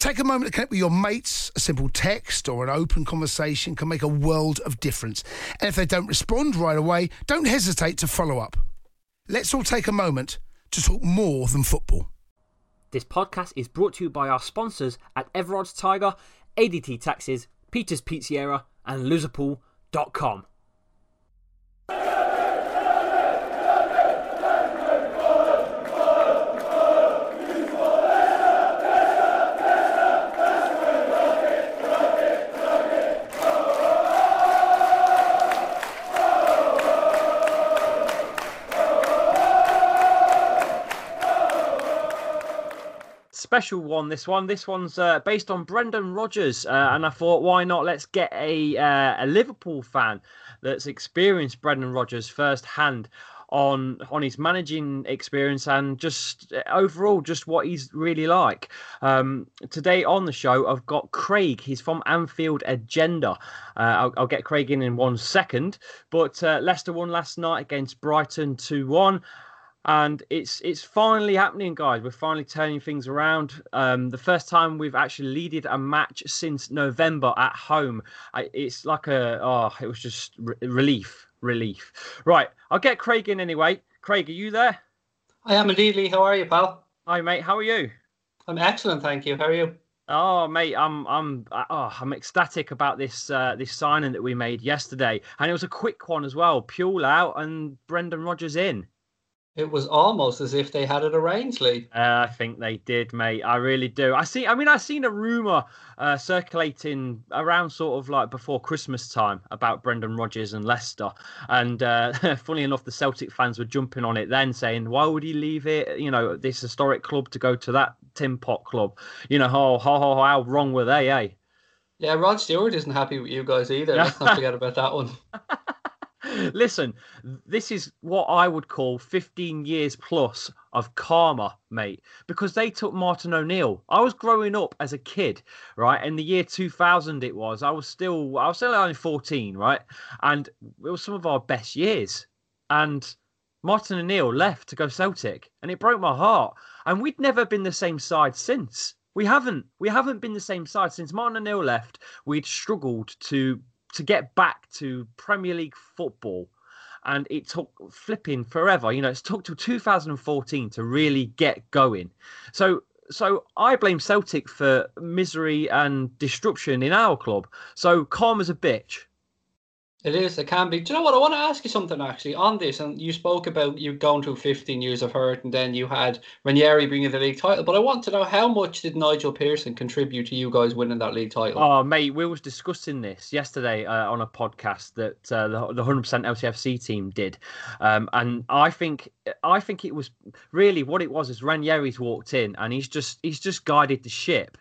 Take a moment to connect with your mates. A simple text or an open conversation can make a world of difference. And if they don't respond right away, don't hesitate to follow up. Let's all take a moment to talk more than football. This podcast is brought to you by our sponsors at Everard's Tiger, ADT Taxes, Peter's Pizzeria, and Loserpool.com. special one. This one, this one's uh, based on Brendan Rodgers, uh, and I thought, why not? Let's get a uh, a Liverpool fan that's experienced Brendan Rodgers firsthand on on his managing experience and just uh, overall just what he's really like. Um, today on the show, I've got Craig. He's from Anfield Agenda. Uh, I'll, I'll, get Craig in in one second. But uh, Leicester won last night against Brighton two one and it's it's finally happening, guys. We're finally turning things around. Um, the first time we've actually leaded a match since November at home. I, it's like a oh, it was just re- relief, relief. Right, I'll get Craig in anyway. Craig, are you there? I am indeed, Lee. How are you, pal? Hi, mate. How are you? I'm excellent, thank you. How are you? Oh, mate, I'm I'm oh, I'm ecstatic about this uh, this signing that we made yesterday, and it was a quick one as well. Puel out and Brendan Rodgers in. It was almost as if they had it arranged, Lee. Uh, I think they did, mate. I really do. I see. I mean, I seen a rumor uh, circulating around sort of like before Christmas time about Brendan Rodgers and Leicester, and uh, funny enough, the Celtic fans were jumping on it then, saying, "Why would he leave it? You know, this historic club to go to that tin pot club? You know, how how how, how wrong were they, eh?" Yeah, Rod Stewart isn't happy with you guys either. Let's not forget about that one. Listen, this is what I would call 15 years plus of karma, mate, because they took Martin O'Neill. I was growing up as a kid, right? In the year 2000, it was. I was still, I was still only 14, right? And it was some of our best years. And Martin O'Neill left to go Celtic, and it broke my heart. And we'd never been the same side since. We haven't. We haven't been the same side since Martin O'Neill left. We'd struggled to to get back to Premier League football. And it took flipping forever. You know, it's took till 2014 to really get going. So so I blame Celtic for misery and destruction in our club. So calm as a bitch. It is. It can be. Do you know what? I want to ask you something actually on this. And you spoke about you going through 15 years of hurt, and then you had Ranieri bringing the league title. But I want to know how much did Nigel Pearson contribute to you guys winning that league title? Oh, mate, we was discussing this yesterday uh, on a podcast that uh, the, the 100% LTFC team did, um, and I think I think it was really what it was is Ranieri's walked in and he's just he's just guided the ship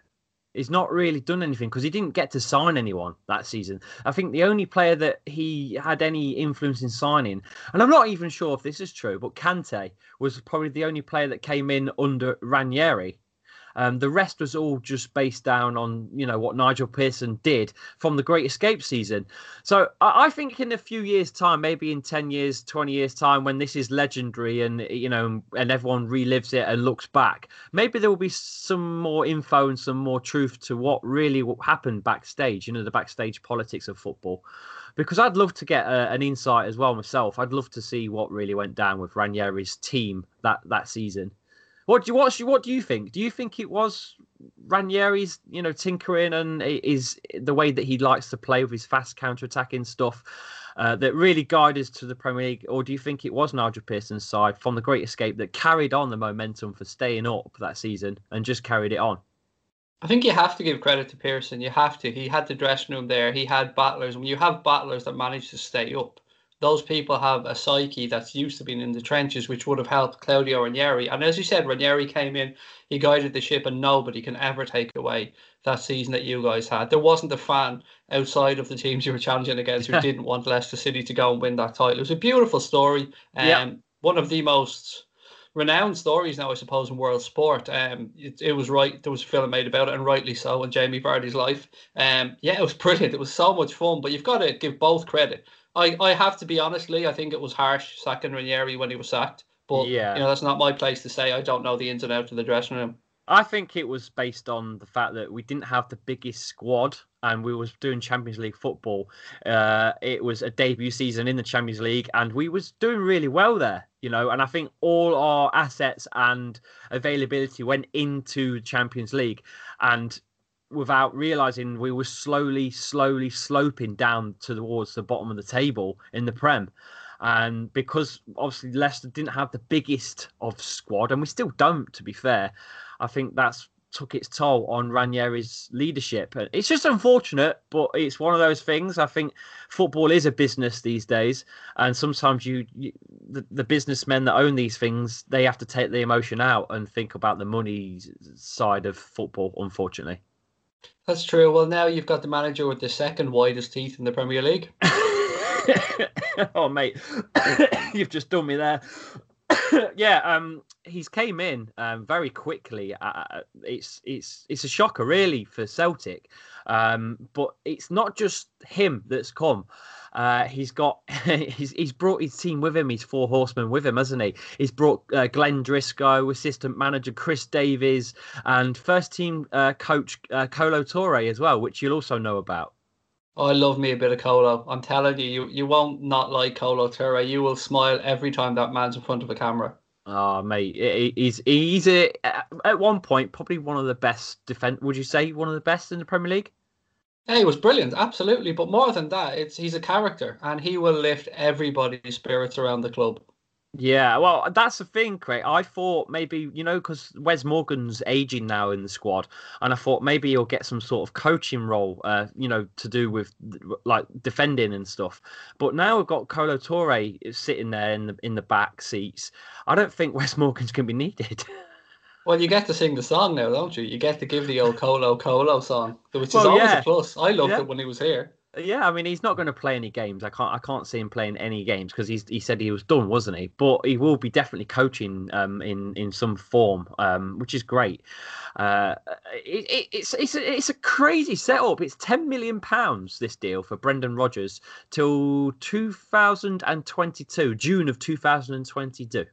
he's not really done anything because he didn't get to sign anyone that season. I think the only player that he had any influence in signing, and I'm not even sure if this is true, but Kante was probably the only player that came in under Ranieri. Um, the rest was all just based down on you know what Nigel Pearson did from the Great Escape season. So I, I, think in a few years' time, maybe in ten years, twenty years' time, when this is legendary and you know and everyone relives it and looks back, maybe there will be some more info and some more truth to what really happened backstage. You know the backstage politics of football because I'd love to get a, an insight as well myself. I'd love to see what really went down with Ranieri's team that that season. What do you what, what do you think? Do you think it was Ranieri's you know tinkering and is the way that he likes to play with his fast counter attacking stuff uh, that really guided us to the Premier League, or do you think it was Nigel Pearson's side from the Great Escape that carried on the momentum for staying up that season and just carried it on? I think you have to give credit to Pearson. You have to. He had the dressing room there. He had battlers. When you have battlers that manage to stay up, those people have a psyche that's used to being in the trenches, which would have helped Claudio Ranieri. And as you said, Ranieri came in, he guided the ship, and nobody can ever take away that season that you guys had. There wasn't a fan outside of the teams you were challenging against who didn't want Leicester City to go and win that title. It was a beautiful story. Um, yeah. One of the most renowned stories now, I suppose, in world sport. Um, it, it was right. There was a film made about it, and rightly so, in Jamie Vardy's life. Um, yeah, it was brilliant. It was so much fun. But you've got to give both credit. I, I have to be honestly, I think it was harsh sacking Ranieri when he was sacked. But yeah. you know, that's not my place to say. I don't know the ins and outs of the dressing room. I think it was based on the fact that we didn't have the biggest squad and we was doing Champions League football. Uh, it was a debut season in the Champions League and we was doing really well there, you know. And I think all our assets and availability went into Champions League, and without realizing we were slowly, slowly sloping down towards the bottom of the table in the Prem. And because obviously Leicester didn't have the biggest of squad, and we still don't, to be fair, I think that's took its toll on Ranieri's leadership. It's just unfortunate, but it's one of those things. I think football is a business these days, and sometimes you, you the, the, businessmen that own these things, they have to take the emotion out and think about the money side of football. Unfortunately, that's true. Well, now you've got the manager with the second widest teeth in the Premier League. oh, mate, you've just done me there. yeah, um, he's came in um, very quickly. Uh, uh, it's it's it's a shocker, really, for Celtic. Um, but it's not just him that's come. Uh, he's got he's he's brought his team with him. He's four horsemen with him, hasn't he? He's brought uh, Glen Driscoll, assistant manager Chris Davies, and first team uh, coach uh, Kolo Touré as well, which you'll also know about. Oh, I love me a bit of Kolo. I'm telling you, you, you won't not like Kolo Touré. You will smile every time that man's in front of a camera. Oh, mate, he's he's a, at one point probably one of the best defense. Would you say one of the best in the Premier League? Yeah, he was brilliant, absolutely. But more than that, it's he's a character, and he will lift everybody's spirits around the club. Yeah, well, that's the thing, Craig. I thought maybe, you know, because Wes Morgan's aging now in the squad, and I thought maybe he'll get some sort of coaching role, uh, you know, to do with like defending and stuff. But now we've got Kolo Touré sitting there in the in the back seats. I don't think Wes Morgan's going to be needed. Well, you get to sing the song now, don't you? You get to give the old Kolo Kolo song, which is well, always yeah. a plus. I loved yeah. it when he was here. Yeah, I mean he's not going to play any games. I can't I can't see him playing any games because he's he said he was done, wasn't he? But he will be definitely coaching um, in in some form, um, which is great. Uh, it, it, it's it's a, it's a crazy setup. It's ten million pounds this deal for Brendan Rodgers till 2022, June of 2022.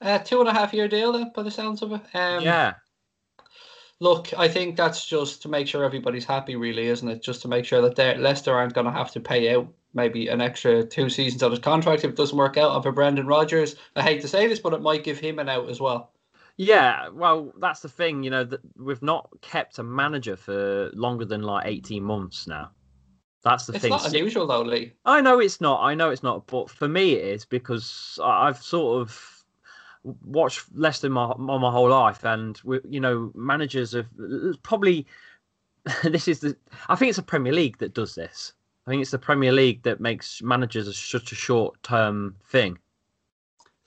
Uh, two and a half year deal, then, by the sounds of it. Um, yeah, Look, I think that's just to make sure everybody's happy, really, isn't it? Just to make sure that Leicester aren't going to have to pay out maybe an extra two seasons of his contract if it doesn't work out. And for Brendan Rodgers, I hate to say this, but it might give him an out as well. Yeah, well, that's the thing, you know, that we've not kept a manager for longer than like 18 months now. That's the it's thing. It's not unusual, though, Lee. I know it's not. I know it's not. But for me, it is because I've sort of watched Leicester my, my whole life, and you know, managers have probably. this is the. I think it's the Premier League that does this. I think it's the Premier League that makes managers such a short term thing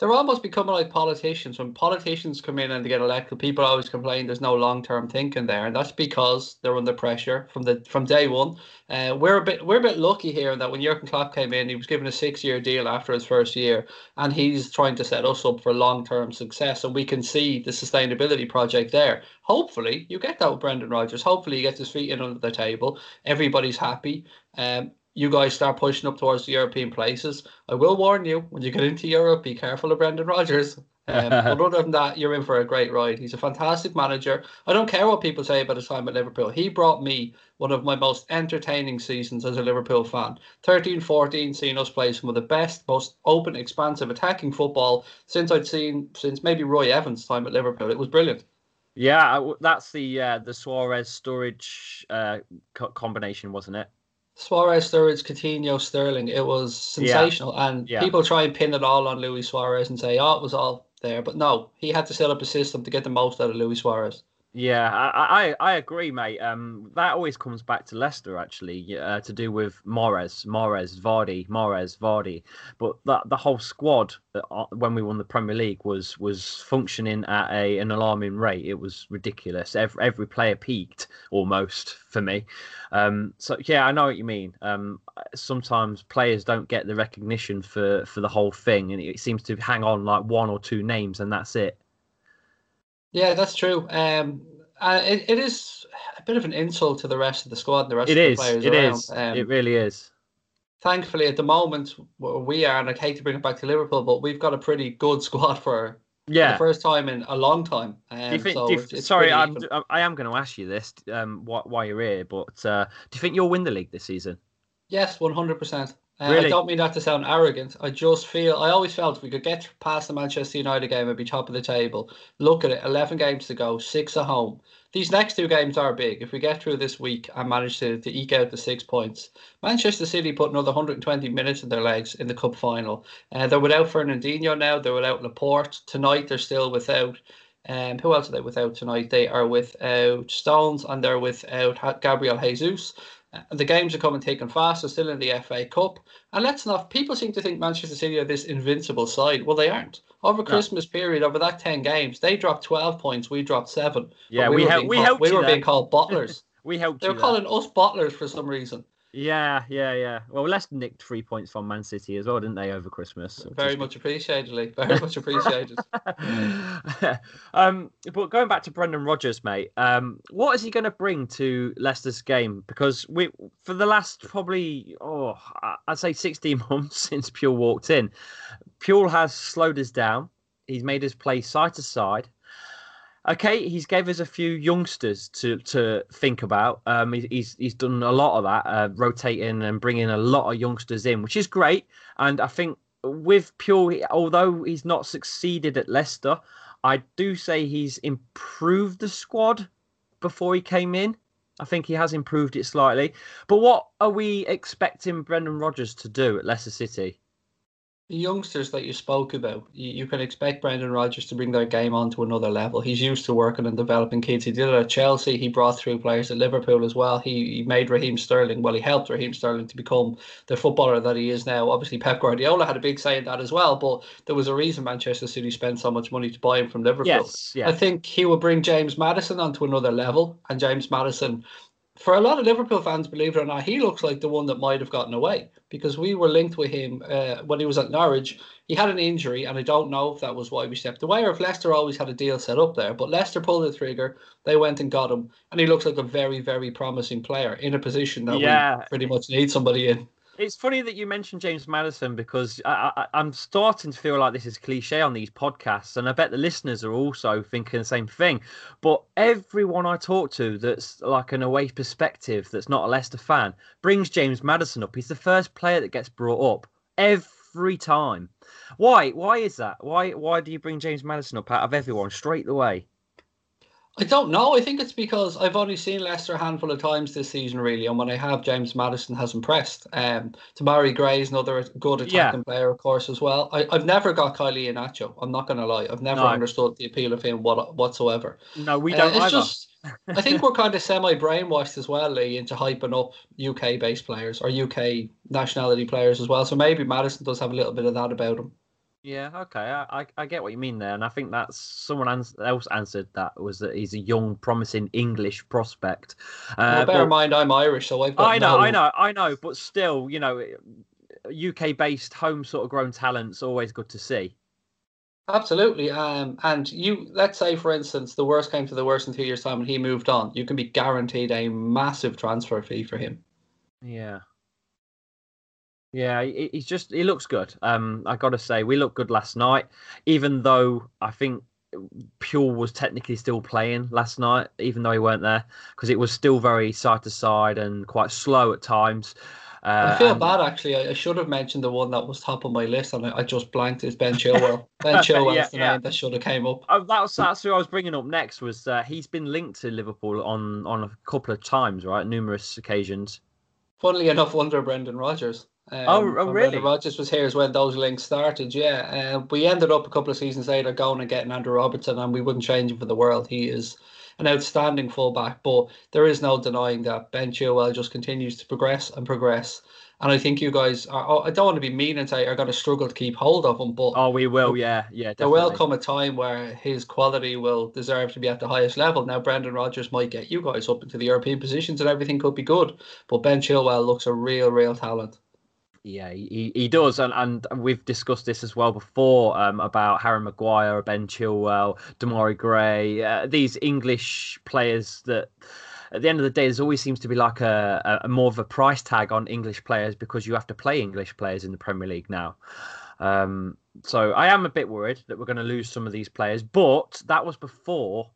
they're almost becoming like politicians. When politicians come in and they get elected, people always complain there's no long term thinking there, and that's because they're under pressure from the from day one. Uh, we're a bit we're a bit lucky here in that when Jurgen Klopp came in, he was given a six year deal after his first year, and he's trying to set us up for long term success. And we can see the sustainability project there. Hopefully, you get that with Brendan Rodgers. Hopefully, he gets his feet in under the table. Everybody's happy. Um, you guys start pushing up towards the European places. I will warn you when you get into Europe, be careful of Brendan Rodgers. Um, but other than that, you're in for a great ride. He's a fantastic manager. I don't care what people say about his time at Liverpool. He brought me one of my most entertaining seasons as a Liverpool fan. 13 14, seeing us play some of the best, most open, expansive, attacking football since I'd seen, since maybe Roy Evans' time at Liverpool. It was brilliant. Yeah, that's the uh, the Suarez Sturridge uh, co- combination, wasn't it? Suarez, Sturridge, Coutinho, Sterling. It was sensational, yeah. and yeah. people try and pin it all on Luis Suarez and say, "Oh, it was all there," but no, he had to set up a system to get the most out of Luis Suarez. Yeah, I, I, I agree, mate. Um, that always comes back to Leicester, actually, uh, to do with Mahrez, Mahrez, Vardy, Mahrez, Vardy. But that the whole squad uh, when we won the Premier League was was functioning at a an alarming rate. It was ridiculous. Every every player peaked almost for me. Um, so yeah, I know what you mean. Um, sometimes players don't get the recognition for for the whole thing, and it seems to hang on like one or two names, and that's it. Yeah, that's true. Um, uh, it, it is a bit of an insult to the rest of the squad and the rest it of is, the players it around. Is. Um, it really is. Thankfully, at the moment, we are, and I hate to bring it back to Liverpool, but we've got a pretty good squad for, yeah. for the first time in a long time. Um, do you think? so do you, it's, it's sorry, I'm, even. I am going to ask you this um, while you're here, but uh, do you think you'll win the league this season? Yes, one hundred percent. Really? I don't mean that to sound arrogant. I just feel I always felt if we could get past the Manchester United game, it'd be top of the table. Look at it, eleven games to go, six at home. These next two games are big. If we get through this week and manage to, to eke out the six points, Manchester City put another 120 minutes in their legs in the cup final. Uh, they're without Fernandinho now. They're without Laporte tonight. They're still without. Um, who else are they without tonight? They are without Stones and they're without Gabriel Jesus. The games are coming taken fast. They're still in the FA Cup. And let's not, people seem to think Manchester City are this invincible side. Well, they aren't. Over Christmas no. period, over that 10 games, they dropped 12 points. We dropped seven. Yeah, we, we, being we called, helped We were being called bottlers. we helped they were calling us bottlers for some reason. Yeah, yeah, yeah. Well, Leicester nicked three points from Man City as well, didn't they, over Christmas? Very much appreciated, Lee. Very much appreciated. um, but going back to Brendan Rodgers, mate, um, what is he going to bring to Leicester's game? Because we, for the last probably, oh, I'd say 16 months since Puel walked in, Puel has slowed us down. He's made us play side to side. Okay, he's gave us a few youngsters to to think about. Um, he's he's done a lot of that, uh, rotating and bringing a lot of youngsters in, which is great. And I think with Puel, although he's not succeeded at Leicester, I do say he's improved the squad before he came in. I think he has improved it slightly. But what are we expecting Brendan Rodgers to do at Leicester City? The youngsters that you spoke about, you, you can expect Brendan Rodgers to bring their game on to another level. He's used to working and developing kids. He did it at Chelsea. He brought through players at Liverpool as well. He, he made Raheem Sterling, well, he helped Raheem Sterling to become the footballer that he is now. Obviously, Pep Guardiola had a big say in that as well, but there was a reason Manchester City spent so much money to buy him from Liverpool. Yes, yeah. I think he will bring James Maddison onto another level, and James Maddison for a lot of Liverpool fans, believe it or not, he looks like the one that might have gotten away because we were linked with him uh, when he was at Norwich. He had an injury, and I don't know if that was why we stepped away or if Leicester always had a deal set up there. But Leicester pulled the trigger, they went and got him, and he looks like a very, very promising player in a position that Yeah. we pretty much need somebody in. It's funny that you mentioned James Maddison because I, I'm starting to feel like this is cliche on these podcasts, and I bet the listeners are also thinking the same thing. But everyone I talk to that's like an away perspective, that's not a Leicester fan, brings James Maddison up. He's the first player that gets brought up every time. Why? Why is that? Why? Why do you bring James Madison up out of everyone straight away? I don't know. I think it's because I've only seen Leicester a handful of times this season, really, and when I have, James Maddison has impressed. Um, Demarai Gray is another good attacking Yeah. player, of course, as well. I, I've never got Kelechi Iheanacho. I'm not going to lie. I've never No. understood the appeal of him what, whatsoever. No, we Uh, don't it's either. just, I think we're kind of semi brainwashed as well, Lee, into hyping up UK based players or UK nationality players as well. So maybe Maddison does have a little bit of that about him. Yeah, okay, I, I, get what you mean there, and I think that's someone else answered that was that he's a young, promising English prospect. Uh, well, bear but- in mind, I'm Irish, so I've got I know, no- I know, I know, but still, you know, UK based home sort of grown talents always good to see. Absolutely. Um, and you, let's say, for instance, the worst came to the worst in two years' time and he moved on. You can be guaranteed a massive transfer fee for him. Yeah. Yeah, he's just he looks good. Um, I got to say, we looked good last night, even though I think Puel was technically still playing last night, even though he weren't there, because it was still very side to side and quite slow at times. Uh, I feel and... bad actually. I, I, should have mentioned the one that was top of my list, and I, I just blanked. Is Ben Chilwell? Ben Chilwell yeah, the yeah. name that should have came up. Oh, that was that's who I was bringing up next. Was uh, he's been linked to Liverpool on on a couple of times, right? Numerous occasions. Funnily enough, under Brendan Rodgers. Um, oh, oh really? Brendan Rodgers was here as when those links started. Yeah, uh, we ended up a couple of seasons later going and getting Andrew Robertson, and we wouldn't change him for the world. He is an outstanding fullback, but there is no denying that Ben Chilwell just continues to progress and progress. And I think you guys, are, I don't want to be mean and say are going to struggle to keep hold of him, but oh, we will, yeah, yeah. Definitely. There will come a time where his quality will deserve to be at the highest level. Now, Brendan Rodgers might get you guys up into the European positions, and everything could be good. But Ben Chilwell looks a real, real talent. Yeah, he, he does, and, and we've discussed this as well before um, about Harry Maguire, Ben Chilwell, Demarai Gray, uh, these English players that at the end of the day, there's always seems to be like a, a, more of a price tag on English players because you have to play English players in the Premier League now. Um, so I am a bit worried that we're going to lose some of these players, but that was before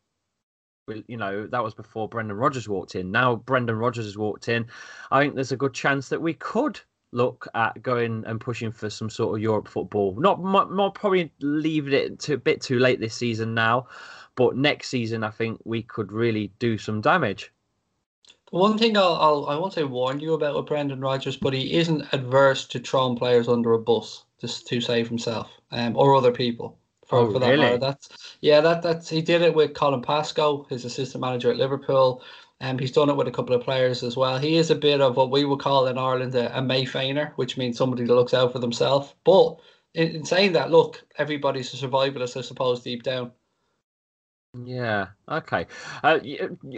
you know, that was before Brendan Rodgers walked in. Now Brendan Rodgers has walked in. I think there's a good chance that we could look at going and pushing for some sort of Europe football. Not, not probably leaving it to a bit too late this season now, but next season I think we could really do some damage. One thing I'll, I'll I won't say warn you about with Brendan Rodgers, but he isn't adverse to throwing players under a bus just to save himself um, or other people. For, oh, for that really? matter. That's yeah, that that's he did it with Colin Pascoe, his assistant manager at Liverpool. Um, he's done it with a couple of players as well. He is a bit of what we would call in Ireland a, a mé féiner, which means somebody that looks out for themselves. But in, in saying that, look, everybody's a survivalist, I suppose, deep down. Yeah. Okay. Uh,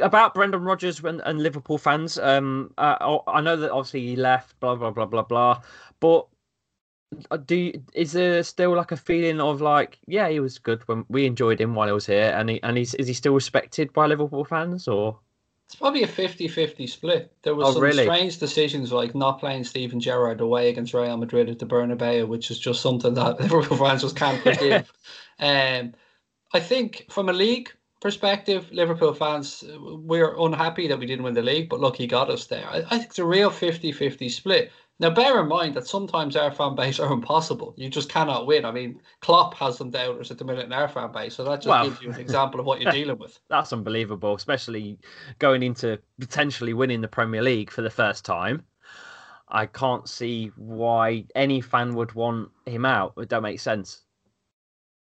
about Brendan Rodgers and, and Liverpool fans, um, uh, I know that obviously he left, blah blah blah blah blah. But uh, do you, is there still like a feeling of like, yeah, he was good when we enjoyed him while he was here, and he and he's is he still respected by Liverpool fans or? It's probably a 50-50 split. There was oh, some really? strange decisions like not playing Steven Gerrard away against Real Madrid at the Bernabeu, which is just something that Liverpool fans just can't forgive. um, I think from a league perspective, Liverpool fans, we're unhappy that we didn't win the league, but look, he got us there. I, I think it's a real 50-50 split. Now, bear in mind that sometimes our fan base are impossible. You just cannot win. I mean, Klopp has some doubters at the minute in our fan base, so that just gives you an example of what you're dealing with. That's unbelievable, especially going into potentially winning the Premier League for the first time. I can't see why any fan would want him out. It don't make sense.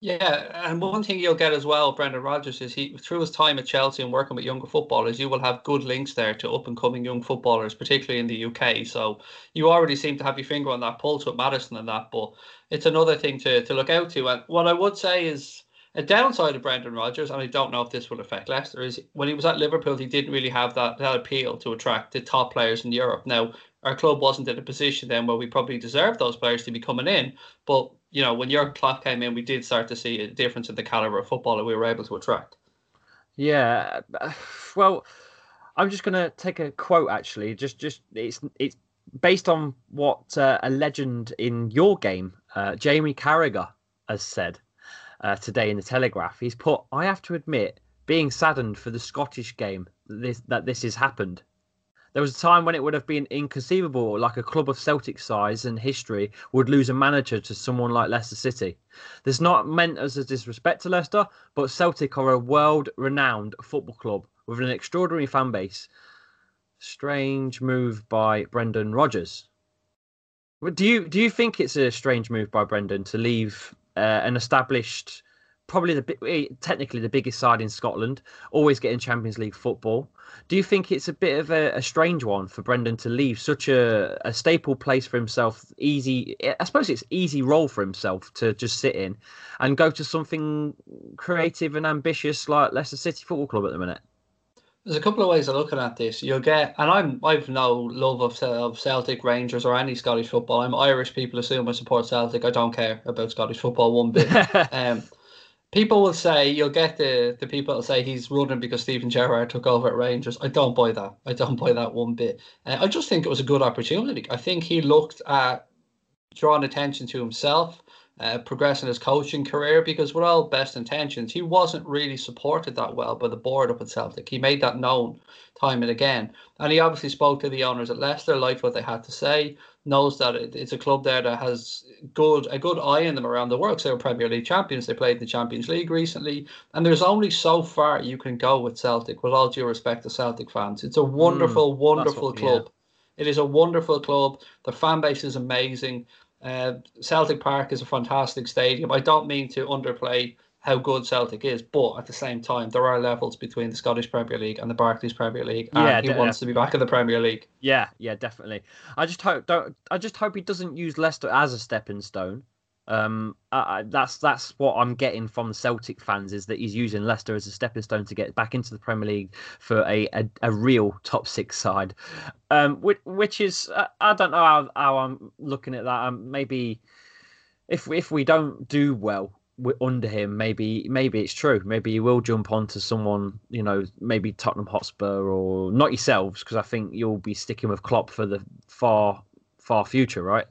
Yeah, and one thing you'll get as well, Brendan Rodgers, is he through his time at Chelsea and working with younger footballers, you will have good links there to up and coming young footballers, particularly in the UK. So you already seem to have your finger on that pulse with Maddison and that, but it's another thing to, to look out to. And what I would say is a downside of Brendan Rodgers, and I don't know if this will affect Leicester, is when he was at Liverpool, he didn't really have that, that appeal to attract the top players in Europe. Now, our club wasn't in a position then where we probably deserved those players to be coming in, but you know, when Jurgen Klopp came in, we did start to see a difference in the caliber of footballer we were able to attract. Yeah, well, I'm just going to take a quote. Actually, just just it's it's based on what uh, a legend in your game, uh, Jamie Carragher, has said uh, today in the Telegraph. He's put, "I have to admit, being saddened for the Scottish game that this that this has happened." There was a time when it would have been inconceivable, like a club of Celtic size and history would lose a manager to someone like Leicester City. This is not meant as a disrespect to Leicester, but Celtic are a world renowned football club with an extraordinary fan base. Strange move by Brendan Rodgers. Do you do you think it's a strange move by Brendan to leave uh, an established probably the eh, technically the biggest side in Scotland, always getting Champions League football. Do you think it's a bit of a, a strange one for Brendan to leave such a, a staple place for himself? Easy, eh, I suppose it's easy role for himself to just sit in and go to something creative and ambitious like Leicester City Football Club at the minute. There's a couple of ways of looking at this. You'll get, and I'm I've no love of, of Celtic, Rangers, or any Scottish football. I'm Irish. People assume I support Celtic. I don't care about Scottish football one bit. um, people will say you'll get the the people that say he's running because Steven Gerrard took over at Rangers. I don't buy that. I don't buy that one bit. Uh, I just think it was a good opportunity. I think he looked at drawing attention to himself, uh, progressing his coaching career. Because with all best intentions, he wasn't really supported that well by the board up at Celtic. He made that known time and again, and he obviously spoke to the owners at Leicester, liked what they had to say, knows that it, it's a club there that has good a good eye in them around the world. They were Premier League champions. They played in the Champions League recently, and there's only so far you can go with Celtic. With all due respect to Celtic fans, it's a wonderful, mm, wonderful what, club. Yeah. It is a wonderful club. The fan base is amazing. Uh, Celtic Park is a fantastic stadium. I don't mean to underplay how good Celtic is, but at the same time, there are levels between the Scottish Premier League and the Barclays Premier League, and yeah, he d- wants to be back in the Premier League. Yeah, yeah, definitely. I just hope don't. I just hope he doesn't use Leicester as a stepping stone. Um, I, that's that's what I'm getting from Celtic fans is that he's using Leicester as a stepping stone to get back into the Premier League for a a, a real top six side. Um, which, which is I don't know how, how I'm looking at that. Um, maybe if if we don't do well under him, maybe maybe it's true. Maybe he will jump onto someone, you know, maybe Tottenham Hotspur or not yourselves, because I think you'll be sticking with Klopp for the far far future, right?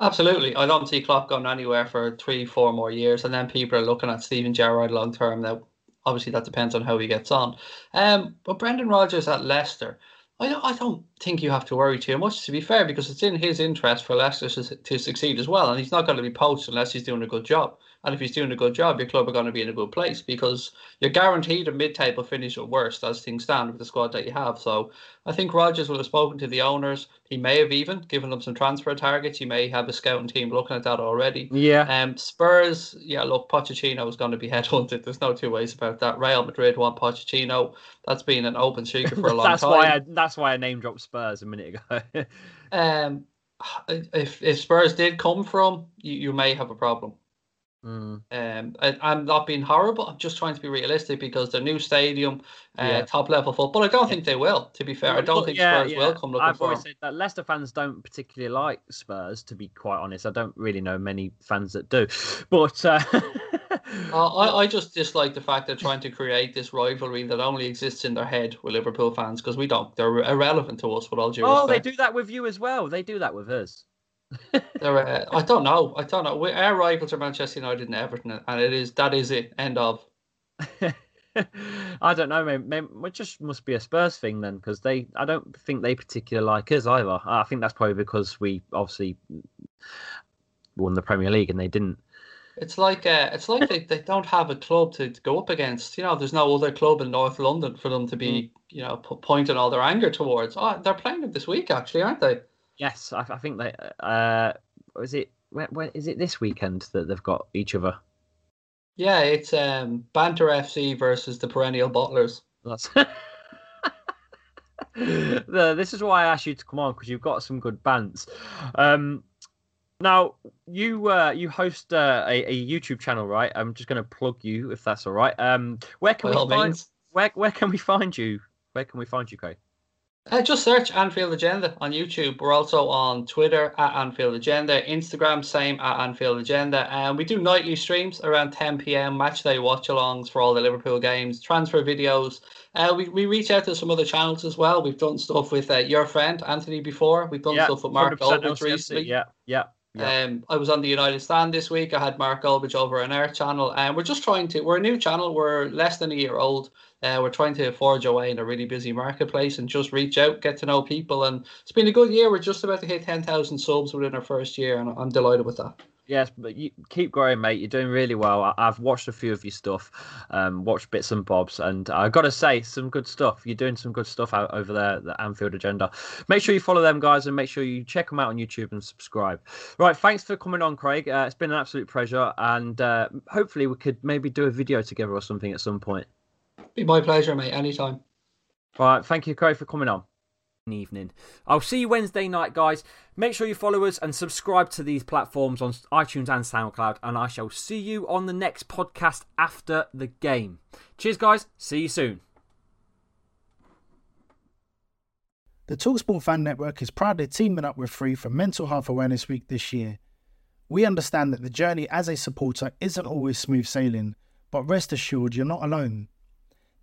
Absolutely. I don't see Klopp going anywhere for three, four more years, and then people are looking at Steven Gerrard long term. Now, obviously, that depends on how he gets on. Um, but Brendan Rodgers at Leicester. I don't, I don't think you have to worry too much, to be fair, because it's in his interest for Leicester to, to succeed as well. And he's not going to be poached unless he's doing a good job. And if he's doing a good job, your club are going to be in a good place because you're guaranteed a mid-table finish at worst as things stand with the squad that you have. So I think Rodgers will have spoken to the owners. He may have even given them some transfer targets. He may have a scouting team looking at that already. Yeah. Um, Spurs, yeah, look, Pochettino is going to be headhunted. There's no two ways about that. Real Madrid want Pochettino. That's been an open secret for a long that's time. Why I, that's why I name dropped Spurs a minute ago. um, if if Spurs did come from, you, you may have a problem. Mm. Um, I, am not being horrible. I'm just trying to be realistic because the new stadium, uh, yeah. top level football. I don't think they will. To be fair, I don't think yeah, Spurs will come looking I've for. I've always said that Leicester fans don't particularly like Spurs. To be quite honest, I don't really know many fans that do. But uh... uh, I, I just dislike the fact they're trying to create this rivalry that only exists in their head with Liverpool fans because we don't. They're irrelevant to us. With all due oh, respect. they do that with you as well. They do that with us. Uh, I don't know. I don't know. We, our rivals are Manchester United and Everton, and it is that is it. End of. I don't know. Maybe, maybe, it just must be a Spurs thing then, because they. I don't think they particularly like us either. I think that's probably because we obviously won the Premier League and they didn't. It's like uh, it's like they, they don't have a club to, to, go up against. You know, there's no other club in North London for them to be, mm. you know, p- pointing all their anger towards. Oh, they're playing it this week, actually, aren't they? Yes, I, I think they. Uh, is it? Where, where is it this weekend that they've got each other? Yeah, it's um, Banter FC versus the Perennial Bottlers. That's. the, this is why I asked you to come on because you've got some good bands. Um, now you uh, you host uh, a, a, YouTube channel, right? I'm just going to plug you if that's all right. Um, where can By we find means. where where can we find you? Where can we find you, Craig? Uh, just search Anfield Agenda on YouTube. We're also on Twitter at Anfield Agenda, Instagram, same at Anfield Agenda. And we do nightly streams around 10 p.m., match day watch alongs for all the Liverpool games, transfer videos. Uh, we, we reach out to some other channels as well. We've done stuff with uh, your friend Anthony before. We've done yeah, stuff with Mark recently. Yeah, yeah. Yeah. Um, I was on the United Stand this week. I had Mark Goldbridge over on our channel, and we're just trying to. We're a new channel. We're less than a year old. Uh, we're trying to forge away in a really busy marketplace and just reach out, get to know people. And it's been a good year. We're just about to hit 10,000 subs within our first year, and I'm delighted with that. Yes, but you keep growing, mate. You're doing really well. I've watched a few of your stuff, um, watched bits and bobs, and I've got to say, some good stuff. You're doing some good stuff out over there, the Anfield Agenda. Make sure you follow them guys, and make sure you check them out on YouTube and subscribe. Right, thanks for coming on, Craig. Uh, it's been an absolute pleasure, and uh, hopefully we could maybe do a video together or something at some point. Be my pleasure, mate. Anytime. All right. Thank you, Craig, for coming on. Evening. I'll see you Wednesday night, guys. Make sure you follow us and subscribe to these platforms on iTunes and SoundCloud. And I shall see you on the next podcast after the game. Cheers, guys. See you soon. The Talksport Fan Network is proudly teaming up with Free for Mental Health Awareness Week this year. We understand that the journey as a supporter isn't always smooth sailing, but rest assured you're not alone.